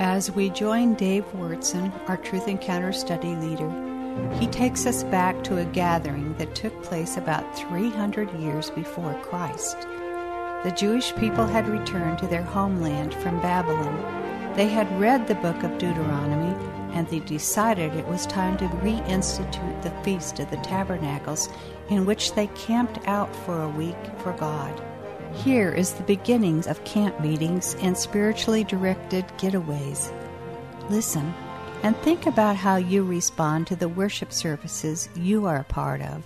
As we join Dave Wyrtzen, our Truth Encounter study leader, he takes us back to a gathering that took place about 300 years before Christ. The Jewish people had returned to their homeland from Babylon. They had read the book of Deuteronomy and they decided it was time to reinstitute the Feast of the Tabernacles, in which they camped out for a week for God. Here is the beginnings of camp meetings and spiritually directed getaways. Listen and think about how you respond to the worship services you are a part of.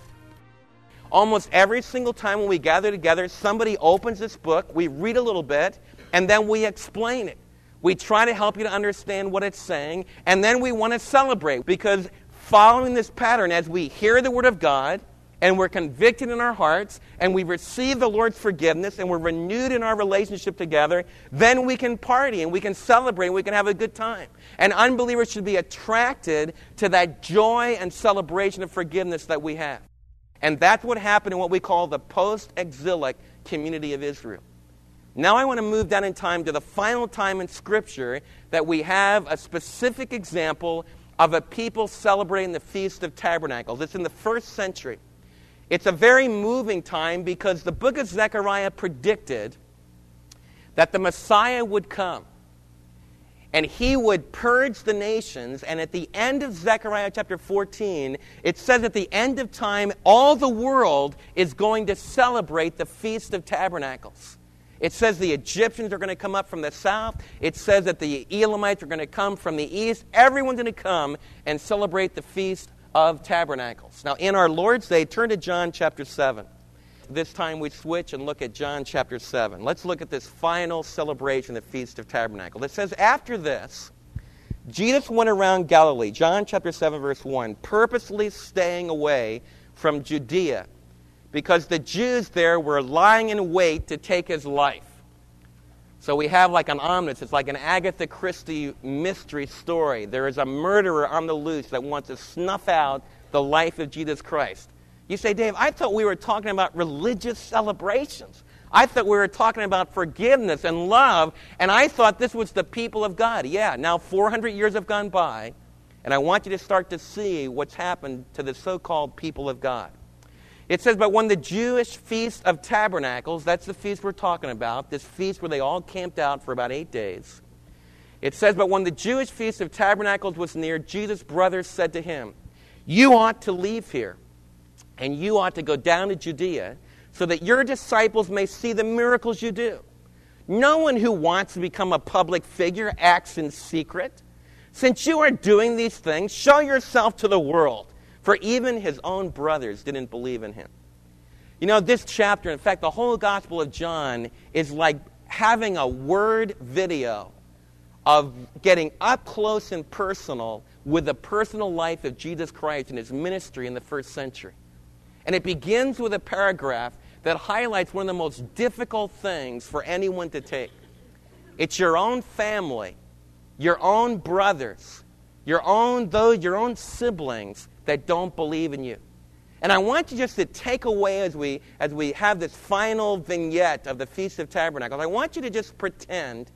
Almost every single time when we gather together, somebody opens this book, we read a little bit, and then we explain it. We try to help you to understand what it's saying, and then we want to celebrate because following this pattern, as we hear the Word of God, and we're convicted in our hearts, and we receive the Lord's forgiveness, and we're renewed in our relationship together, then we can party and we can celebrate and we can have a good time. And unbelievers should be attracted to that joy and celebration of forgiveness that we have. And that's what happened in what we call the post exilic community of Israel. Now I want to move down in time to the final time in Scripture that we have a specific example of a people celebrating the Feast of Tabernacles. It's in the first century. It's a very moving time because the book of Zechariah predicted that the Messiah would come and he would purge the nations. And at the end of Zechariah chapter 14, it says at the end of time, all the world is going to celebrate the Feast of Tabernacles. It says the Egyptians are going to come up from the south. It says that the Elamites are going to come from the east. Everyone's going to come and celebrate the Feast of Tabernacles. Now, in our Lord's Day, turn to John chapter 7. This time we switch and look at John chapter 7. Let's look at this final celebration, the Feast of Tabernacles. It says, After this, Jesus went around Galilee, John chapter 7, verse 1, purposely staying away from Judea because the Jews there were lying in wait to take his life. So we have like an ominous, it's like an Agatha Christie mystery story. There is a murderer on the loose that wants to snuff out the life of Jesus Christ. You say, Dave, I thought we were talking about religious celebrations. I thought we were talking about forgiveness and love, and I thought this was the people of God. Yeah, now 400 years have gone by, and I want you to start to see what's happened to the so called people of God. It says, But when the Jewish Feast of Tabernacles, that's the feast we're talking about, this feast where they all camped out for about eight days. It says, But when the Jewish Feast of Tabernacles was near, Jesus' brothers said to him, You ought to leave here and you ought to go down to Judea so that your disciples may see the miracles you do. No one who wants to become a public figure acts in secret. Since you are doing these things, show yourself to the world, for even his own brothers didn't believe in him. You know, this chapter, in fact, the whole Gospel of John is like having a word video of getting up close and personal with the personal life of Jesus Christ and his ministry in the first century. And it begins with a paragraph that highlights one of the most difficult things for anyone to take. It's your own family, your own brothers, your own those your own siblings that don't believe in you. And I want you just to take away as we as we have this final vignette of the Feast of Tabernacles. I want you to just pretend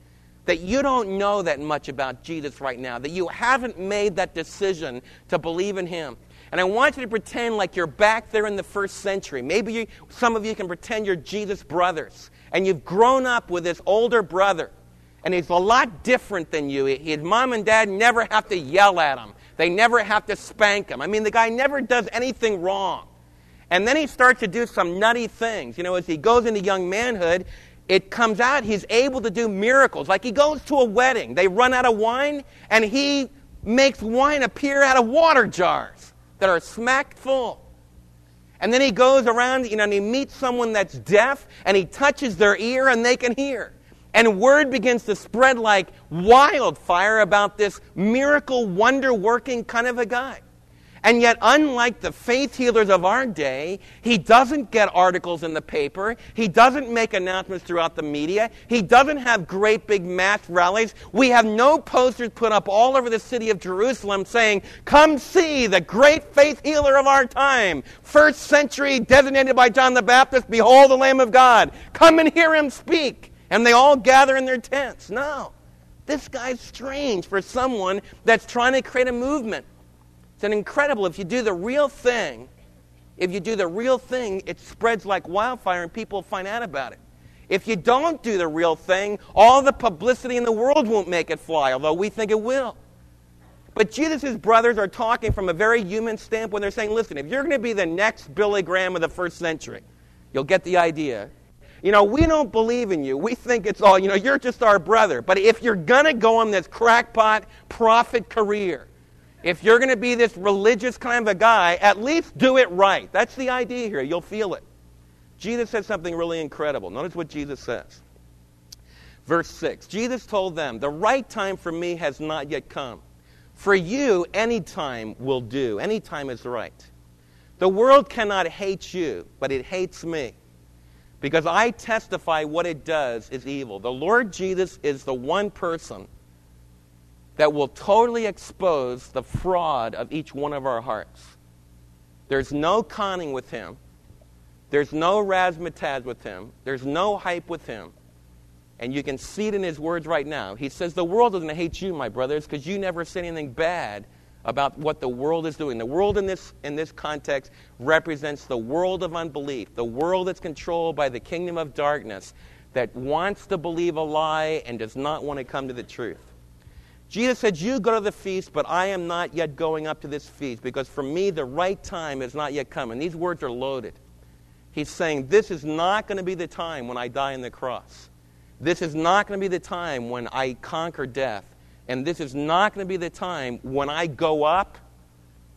that you don't know that much about Jesus right now, that you haven't made that decision to believe in him. And I want you to pretend like you're back there in the first century. Maybe you, some of you can pretend you're Jesus' brothers. And you've grown up with this older brother. And he's a lot different than you. His mom and dad never have to yell at him, they never have to spank him. I mean, the guy never does anything wrong. And then he starts to do some nutty things. You know, as he goes into young manhood, it comes out he's able to do miracles. Like he goes to a wedding, they run out of wine, and he makes wine appear out of water jars that are smacked full. And then he goes around, you know, and he meets someone that's deaf, and he touches their ear, and they can hear. And word begins to spread like wildfire about this miracle, wonder working kind of a guy. And yet, unlike the faith healers of our day, he doesn't get articles in the paper. He doesn't make announcements throughout the media. He doesn't have great big mass rallies. We have no posters put up all over the city of Jerusalem saying, Come see the great faith healer of our time. First century, designated by John the Baptist, behold the Lamb of God. Come and hear him speak. And they all gather in their tents. No. This guy's strange for someone that's trying to create a movement. It's an incredible. If you do the real thing, if you do the real thing, it spreads like wildfire and people find out about it. If you don't do the real thing, all the publicity in the world won't make it fly, although we think it will. But Jesus' brothers are talking from a very human standpoint. They're saying, listen, if you're going to be the next Billy Graham of the first century, you'll get the idea. You know, we don't believe in you. We think it's all, you know, you're just our brother. But if you're going to go on this crackpot prophet career, if you're going to be this religious kind of a guy, at least do it right. That's the idea here. You'll feel it. Jesus says something really incredible. Notice what Jesus says. Verse 6 Jesus told them, The right time for me has not yet come. For you, any time will do. Any time is right. The world cannot hate you, but it hates me. Because I testify what it does is evil. The Lord Jesus is the one person that will totally expose the fraud of each one of our hearts. There's no conning with him. There's no razzmatazz with him. There's no hype with him. And you can see it in his words right now. He says, The world doesn't hate you, my brothers, because you never said anything bad about what the world is doing. The world in this, in this context represents the world of unbelief, the world that's controlled by the kingdom of darkness that wants to believe a lie and does not want to come to the truth. Jesus said, You go to the feast, but I am not yet going up to this feast because for me the right time has not yet come. And these words are loaded. He's saying, This is not going to be the time when I die on the cross. This is not going to be the time when I conquer death. And this is not going to be the time when I go up.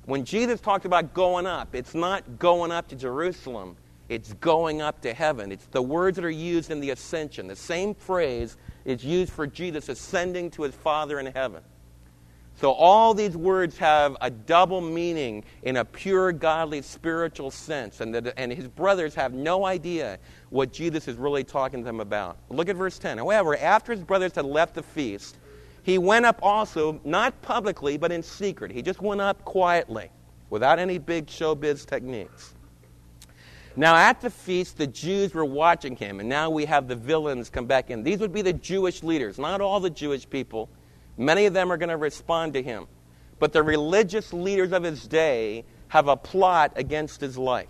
When Jesus talked about going up, it's not going up to Jerusalem, it's going up to heaven. It's the words that are used in the ascension. The same phrase is used for Jesus ascending to his Father in heaven. So all these words have a double meaning in a pure, godly, spiritual sense. And, the, and his brothers have no idea what Jesus is really talking to them about. Look at verse 10. However, after his brothers had left the feast, he went up also, not publicly, but in secret. He just went up quietly, without any big showbiz techniques. Now, at the feast, the Jews were watching him, and now we have the villains come back in. These would be the Jewish leaders, not all the Jewish people. Many of them are going to respond to him. But the religious leaders of his day have a plot against his life.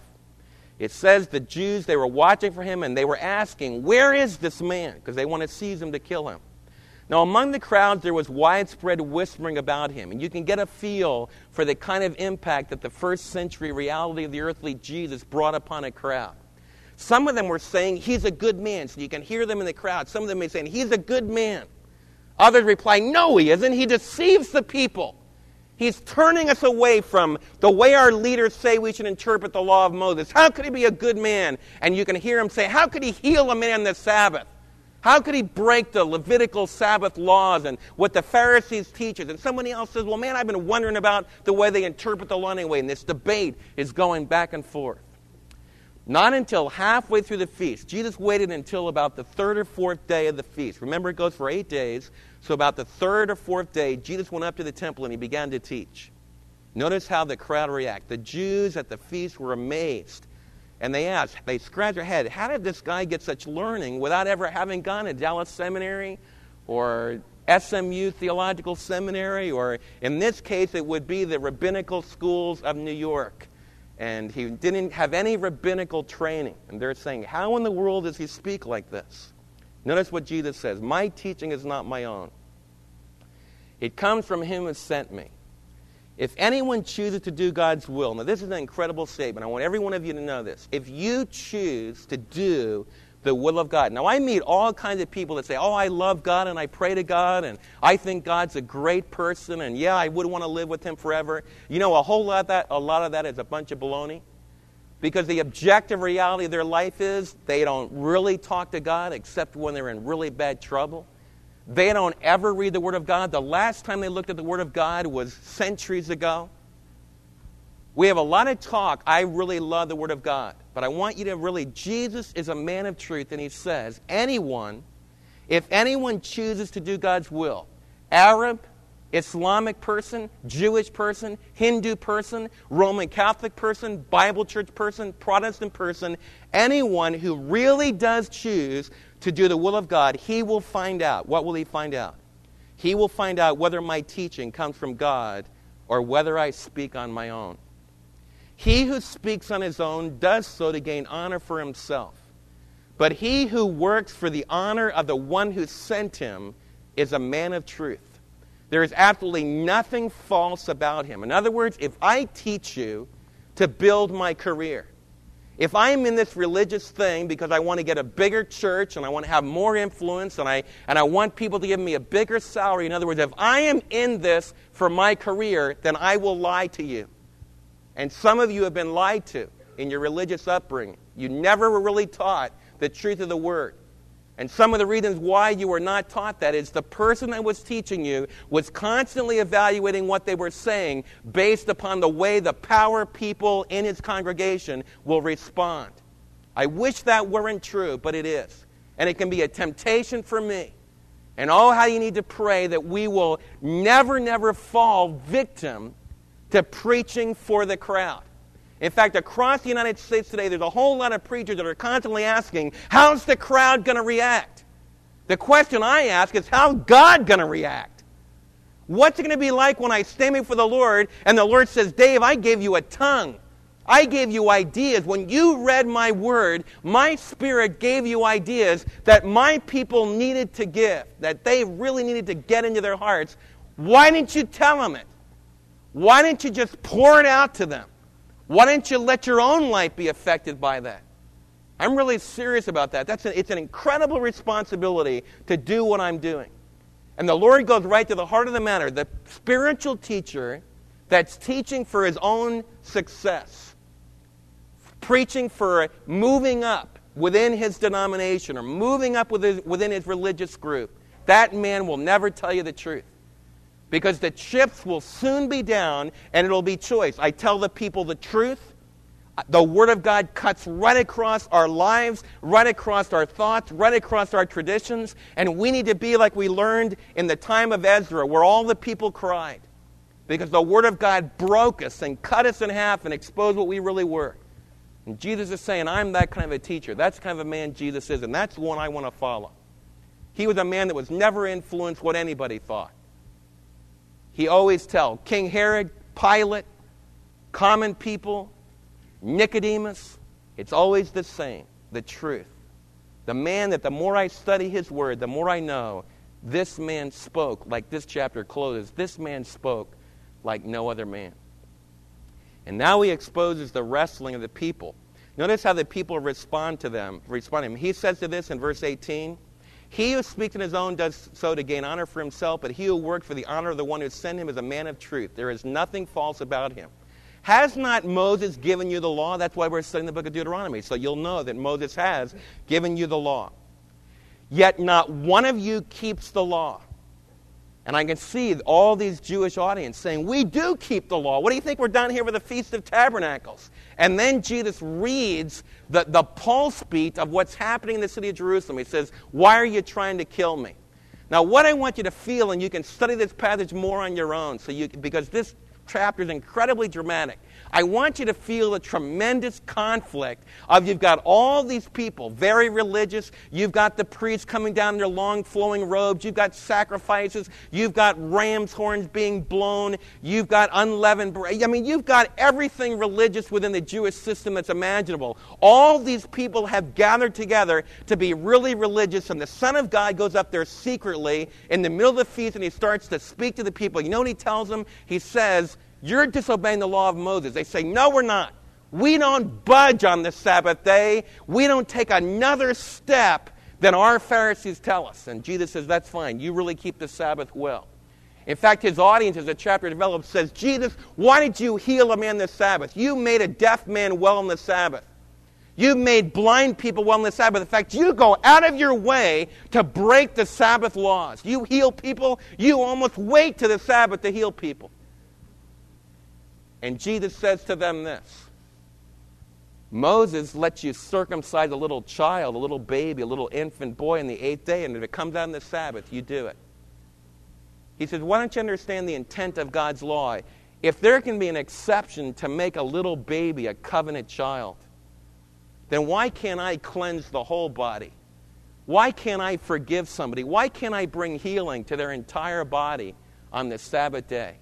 It says the Jews, they were watching for him and they were asking, Where is this man? Because they want to seize him to kill him. Now, among the crowds, there was widespread whispering about him, and you can get a feel for the kind of impact that the first century reality of the earthly Jesus brought upon a crowd. Some of them were saying, He's a good man, so you can hear them in the crowd. Some of them may saying, He's a good man. Others reply, No, he isn't. He deceives the people. He's turning us away from the way our leaders say we should interpret the law of Moses. How could he be a good man? And you can hear him say, How could he heal a man on the Sabbath? How could he break the Levitical Sabbath laws and what the Pharisees teaches? And somebody else says, Well, man, I've been wondering about the way they interpret the law anyway. And this debate is going back and forth. Not until halfway through the feast. Jesus waited until about the third or fourth day of the feast. Remember, it goes for eight days. So, about the third or fourth day, Jesus went up to the temple and he began to teach. Notice how the crowd reacted. The Jews at the feast were amazed. And they ask, they scratch their head, how did this guy get such learning without ever having gone to Dallas Seminary or SMU Theological Seminary, or in this case, it would be the rabbinical schools of New York? And he didn't have any rabbinical training. And they're saying, how in the world does he speak like this? Notice what Jesus says My teaching is not my own, it comes from him who sent me. If anyone chooses to do God's will, now this is an incredible statement. I want every one of you to know this. If you choose to do the will of God. Now, I meet all kinds of people that say, Oh, I love God and I pray to God and I think God's a great person and yeah, I would want to live with Him forever. You know, a whole lot of that, a lot of that is a bunch of baloney. Because the objective reality of their life is they don't really talk to God except when they're in really bad trouble. They don't ever read the Word of God. The last time they looked at the Word of God was centuries ago. We have a lot of talk. I really love the Word of God. But I want you to really, Jesus is a man of truth, and he says, anyone, if anyone chooses to do God's will, Arab, Islamic person, Jewish person, Hindu person, Roman Catholic person, Bible church person, Protestant person, anyone who really does choose to do the will of God, he will find out. What will he find out? he will find out whether my teaching comes from God or whether I speak on my own. He who speaks on his own does so to gain honor for himself. But he who works for the honor of the one who sent him is a man of truth. There is absolutely nothing false about him. In other words, if I teach you to build my career, if I'm in this religious thing because I want to get a bigger church and I want to have more influence and I, and I want people to give me a bigger salary, in other words, if I am in this for my career, then I will lie to you. And some of you have been lied to in your religious upbringing. You never were really taught the truth of the Word. And some of the reasons why you were not taught that is the person that was teaching you was constantly evaluating what they were saying based upon the way the power people in his congregation will respond. I wish that weren't true, but it is. And it can be a temptation for me. And oh, how you need to pray that we will never, never fall victim to preaching for the crowd. In fact, across the United States today, there's a whole lot of preachers that are constantly asking, how's the crowd going to react? The question I ask is, how's God going to react? What's it going to be like when I stand before the Lord and the Lord says, Dave, I gave you a tongue. I gave you ideas. When you read my word, my spirit gave you ideas that my people needed to give, that they really needed to get into their hearts. Why didn't you tell them it? Why didn't you just pour it out to them? Why don't you let your own life be affected by that? I'm really serious about that. That's it's an incredible responsibility to do what I'm doing. And the Lord goes right to the heart of the matter. The spiritual teacher that's teaching for his own success, preaching for moving up within his denomination or moving up within his religious group, that man will never tell you the truth because the chips will soon be down and it'll be choice. I tell the people the truth. The Word of God cuts right across our lives, right across our thoughts, right across our traditions, and we need to be like we learned in the time of Ezra, where all the people cried. Because the Word of God broke us and cut us in half and exposed what we really were. And Jesus is saying, I'm that kind of a teacher. That's kind of a man Jesus is, and that's the one I want to follow. He was a man that was never influenced what anybody thought he always tell King Herod, Pilate, common people, Nicodemus, it's always the same, the truth. The man that the more I study his word, the more I know this man spoke, like this chapter closes, this man spoke like no other man. And now he exposes the wrestling of the people. Notice how the people respond to them, respond to him. He says to this in verse 18. He who speaks in his own does so to gain honor for himself, but he who works for the honor of the one who sent him is a man of truth. There is nothing false about him. Has not Moses given you the law? That's why we're studying the book of Deuteronomy. So you'll know that Moses has given you the law. Yet not one of you keeps the law. And I can see all these Jewish audience saying, We do keep the law. What do you think we're down here with the Feast of Tabernacles? And then Jesus reads the, the pulse beat of what's happening in the city of Jerusalem. He says, Why are you trying to kill me? Now, what I want you to feel, and you can study this passage more on your own, so you, because this chapter is incredibly dramatic. I want you to feel the tremendous conflict of you've got all these people, very religious. You've got the priests coming down in their long flowing robes. You've got sacrifices. You've got ram's horns being blown. You've got unleavened bread. I mean, you've got everything religious within the Jewish system that's imaginable. All these people have gathered together to be really religious, and the Son of God goes up there secretly in the middle of the feast and he starts to speak to the people. You know what he tells them? He says, you're disobeying the law of Moses. They say, No, we're not. We don't budge on the Sabbath day. We don't take another step than our Pharisees tell us. And Jesus says, That's fine. You really keep the Sabbath well. In fact, his audience, as the chapter develops, says, Jesus, why did you heal a man this Sabbath? You made a deaf man well on the Sabbath. You made blind people well on the Sabbath. In fact, you go out of your way to break the Sabbath laws. You heal people, you almost wait to the Sabbath to heal people. And Jesus says to them this Moses lets you circumcise a little child, a little baby, a little infant boy on the eighth day, and if it comes on the Sabbath, you do it. He says, Why don't you understand the intent of God's law? If there can be an exception to make a little baby a covenant child, then why can't I cleanse the whole body? Why can't I forgive somebody? Why can't I bring healing to their entire body on the Sabbath day?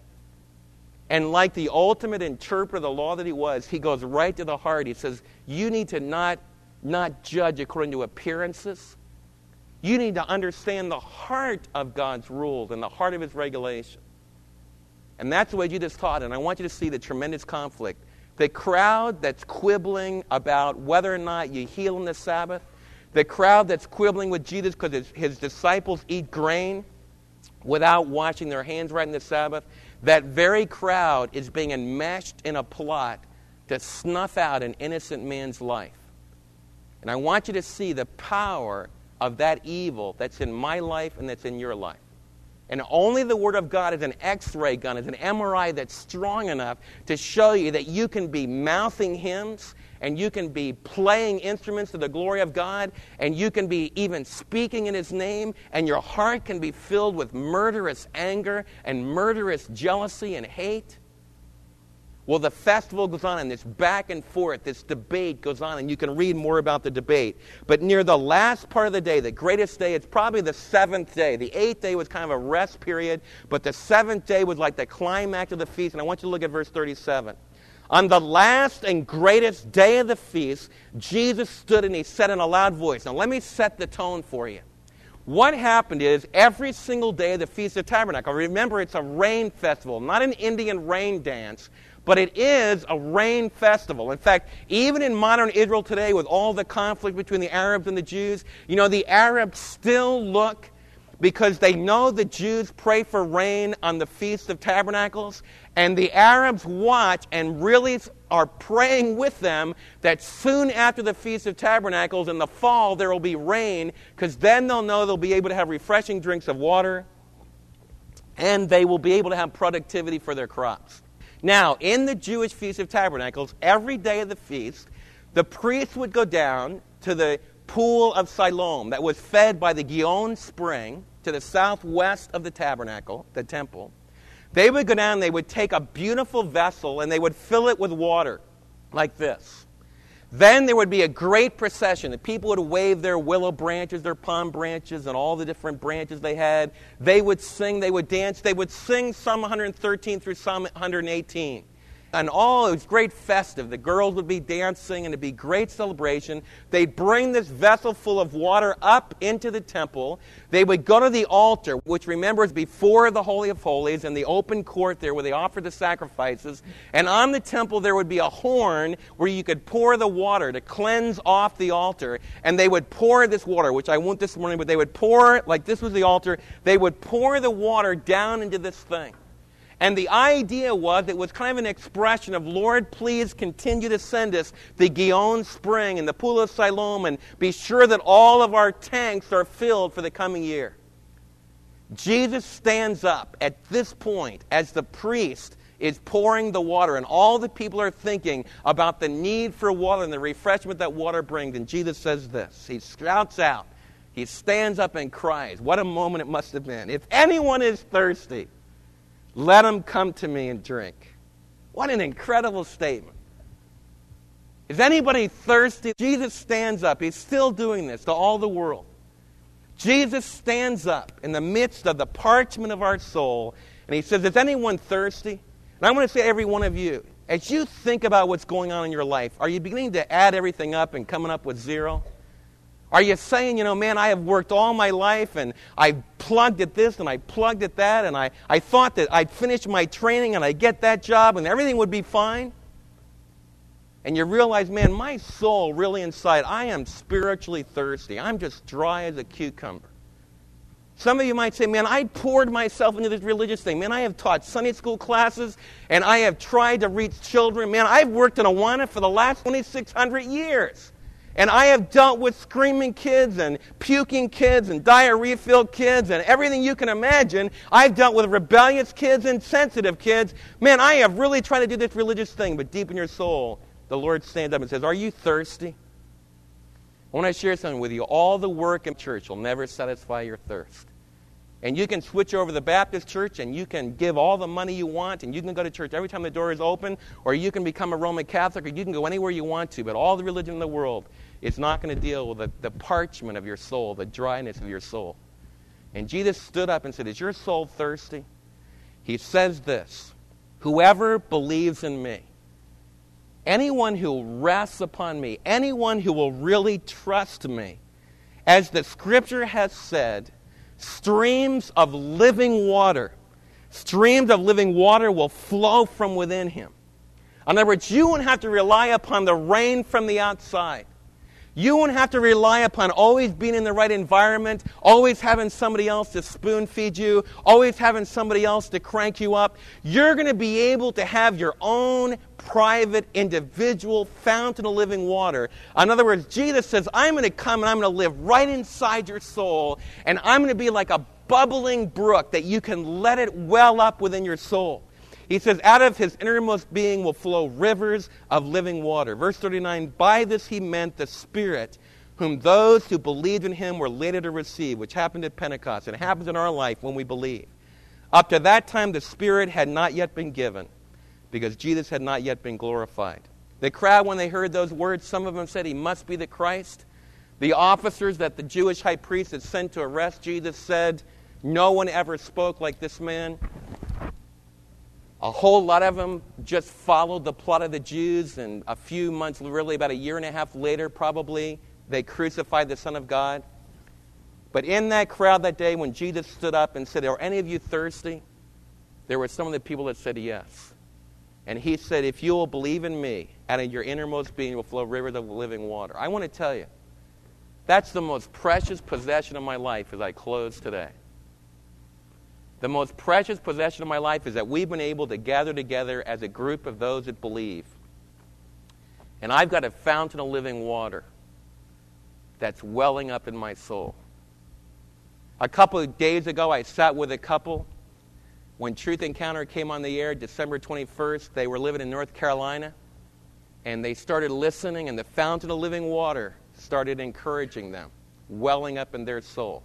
And like the ultimate interpreter of the law that he was, he goes right to the heart. He says, You need to not, not judge according to appearances. You need to understand the heart of God's rules and the heart of his regulation. And that's the way Jesus taught. And I want you to see the tremendous conflict. The crowd that's quibbling about whether or not you heal on the Sabbath, the crowd that's quibbling with Jesus because his, his disciples eat grain without washing their hands right in the Sabbath, that very crowd is being enmeshed in a plot to snuff out an innocent man's life. And I want you to see the power of that evil that's in my life and that's in your life. And only the Word of God is an x ray gun, is an MRI that's strong enough to show you that you can be mouthing hymns and you can be playing instruments to the glory of God and you can be even speaking in His name and your heart can be filled with murderous anger and murderous jealousy and hate. Well, the festival goes on, and this back and forth, this debate goes on, and you can read more about the debate. But near the last part of the day, the greatest day, it's probably the seventh day. The eighth day was kind of a rest period, but the seventh day was like the climax of the feast. And I want you to look at verse 37. On the last and greatest day of the feast, Jesus stood and he said in a loud voice. Now, let me set the tone for you. What happened is every single day of the Feast of Tabernacle, remember it's a rain festival, not an Indian rain dance but it is a rain festival. In fact, even in modern Israel today, with all the conflict between the Arabs and the Jews, you know, the Arabs still look because they know the Jews pray for rain on the Feast of Tabernacles, and the Arabs watch and really are praying with them that soon after the Feast of Tabernacles in the fall there will be rain, because then they'll know they'll be able to have refreshing drinks of water, and they will be able to have productivity for their crops. Now, in the Jewish Feast of Tabernacles, every day of the feast, the priest would go down to the pool of Siloam that was fed by the Gihon spring to the southwest of the tabernacle, the temple. They would go down, they would take a beautiful vessel, and they would fill it with water like this. Then there would be a great procession. The people would wave their willow branches, their palm branches, and all the different branches they had. They would sing, they would dance. They would sing Psalm 113 through Psalm 118 and all it was great festive. The girls would be dancing and it'd be great celebration. They'd bring this vessel full of water up into the temple. They would go to the altar, which remember is before the Holy of Holies and the open court there where they offered the sacrifices. And on the temple there would be a horn where you could pour the water to cleanse off the altar. And they would pour this water, which I won't this morning, but they would pour, like this was the altar, they would pour the water down into this thing. And the idea was it was kind of an expression of, Lord, please continue to send us the Gihon Spring and the Pool of Siloam and be sure that all of our tanks are filled for the coming year. Jesus stands up at this point as the priest is pouring the water, and all the people are thinking about the need for water and the refreshment that water brings. And Jesus says this He shouts out, He stands up and cries. What a moment it must have been. If anyone is thirsty, let them come to me and drink. What an incredible statement. Is anybody thirsty? Jesus stands up. He's still doing this to all the world. Jesus stands up in the midst of the parchment of our soul and he says, Is anyone thirsty? And I want to say, every one of you, as you think about what's going on in your life, are you beginning to add everything up and coming up with zero? Are you saying, you know, man, I have worked all my life and I plugged at this and I plugged at that and I, I thought that I'd finish my training and I get that job and everything would be fine? And you realize, man, my soul really inside, I am spiritually thirsty. I'm just dry as a cucumber. Some of you might say, man, I poured myself into this religious thing. Man, I have taught Sunday school classes and I have tried to reach children. Man, I've worked in Awana for the last 2,600 years. And I have dealt with screaming kids and puking kids and diarrhea filled kids and everything you can imagine. I've dealt with rebellious kids and sensitive kids. Man, I have really tried to do this religious thing, but deep in your soul, the Lord stands up and says, Are you thirsty? I want to share something with you. All the work in church will never satisfy your thirst. And you can switch over to the Baptist church and you can give all the money you want and you can go to church every time the door is open, or you can become a Roman Catholic, or you can go anywhere you want to, but all the religion in the world is not going to deal with the, the parchment of your soul, the dryness of your soul. And Jesus stood up and said, Is your soul thirsty? He says this Whoever believes in me, anyone who rests upon me, anyone who will really trust me, as the scripture has said, streams of living water, streams of living water will flow from within him. In other words, you won't have to rely upon the rain from the outside. You won't have to rely upon always being in the right environment, always having somebody else to spoon feed you, always having somebody else to crank you up. You're going to be able to have your own private, individual fountain of living water. In other words, Jesus says, I'm going to come and I'm going to live right inside your soul, and I'm going to be like a bubbling brook that you can let it well up within your soul. He says, Out of his innermost being will flow rivers of living water. Verse 39 By this he meant the Spirit, whom those who believed in him were later to receive, which happened at Pentecost. And it happens in our life when we believe. Up to that time, the Spirit had not yet been given because Jesus had not yet been glorified. The crowd, when they heard those words, some of them said, He must be the Christ. The officers that the Jewish high priest had sent to arrest Jesus said, No one ever spoke like this man. A whole lot of them just followed the plot of the Jews, and a few months, really about a year and a half later, probably, they crucified the Son of God. But in that crowd that day, when Jesus stood up and said, Are any of you thirsty? There were some of the people that said yes. And he said, If you will believe in me, out of your innermost being will flow rivers of living water. I want to tell you, that's the most precious possession of my life as I close today. The most precious possession of my life is that we've been able to gather together as a group of those that believe. And I've got a fountain of living water that's welling up in my soul. A couple of days ago, I sat with a couple. When Truth Encounter came on the air, December 21st, they were living in North Carolina. And they started listening, and the fountain of living water started encouraging them, welling up in their soul.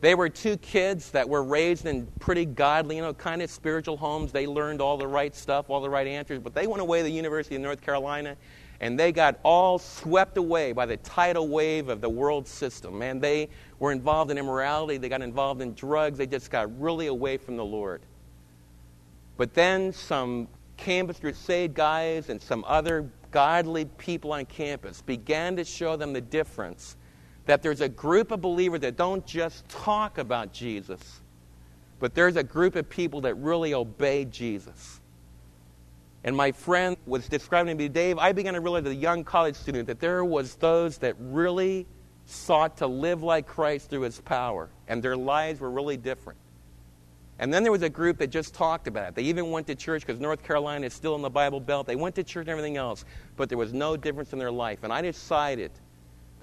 They were two kids that were raised in pretty godly, you know, kind of spiritual homes. They learned all the right stuff, all the right answers, but they went away to the University of North Carolina and they got all swept away by the tidal wave of the world system. Man, they were involved in immorality, they got involved in drugs, they just got really away from the Lord. But then some campus crusade guys and some other godly people on campus began to show them the difference that there's a group of believers that don't just talk about Jesus, but there's a group of people that really obey Jesus. And my friend was describing to me, Dave, I began to realize as a young college student that there was those that really sought to live like Christ through his power, and their lives were really different. And then there was a group that just talked about it. They even went to church because North Carolina is still in the Bible Belt. They went to church and everything else, but there was no difference in their life. And I decided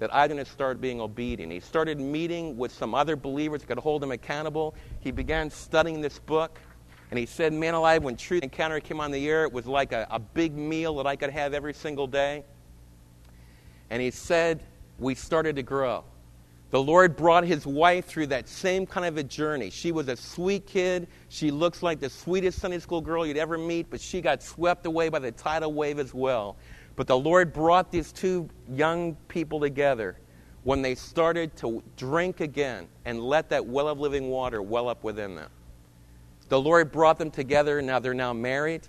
that I'm going to start being obedient. He started meeting with some other believers that could hold him accountable. He began studying this book. And he said, Man alive, when Truth Encounter came on the air, it was like a, a big meal that I could have every single day. And he said, We started to grow. The Lord brought his wife through that same kind of a journey. She was a sweet kid. She looks like the sweetest Sunday school girl you'd ever meet, but she got swept away by the tidal wave as well. But the Lord brought these two young people together when they started to drink again and let that well of living water well up within them. The Lord brought them together, and now they're now married.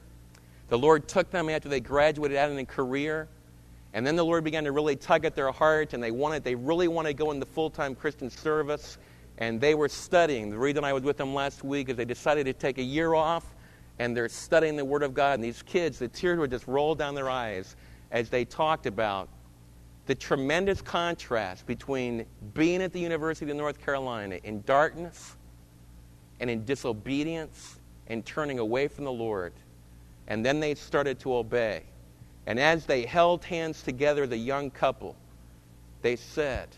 The Lord took them after they graduated out in a career. And then the Lord began to really tug at their heart, and they wanted, they really wanted to go into full-time Christian service. And they were studying. The reason I was with them last week is they decided to take a year off, and they're studying the Word of God. And these kids, the tears would just roll down their eyes as they talked about the tremendous contrast between being at the University of North Carolina in darkness and in disobedience and turning away from the Lord. And then they started to obey. And as they held hands together, the young couple, they said,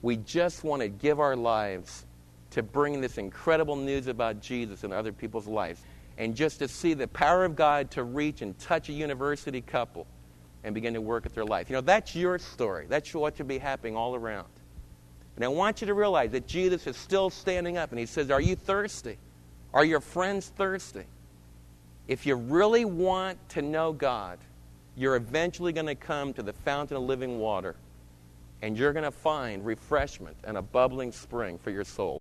We just want to give our lives to bring this incredible news about Jesus in other people's lives. And just to see the power of God to reach and touch a university couple and begin to work at their life. You know, that's your story. That's what should be happening all around. And I want you to realize that Jesus is still standing up and he says, Are you thirsty? Are your friends thirsty? If you really want to know God, you're eventually going to come to the fountain of living water, and you're going to find refreshment and a bubbling spring for your soul.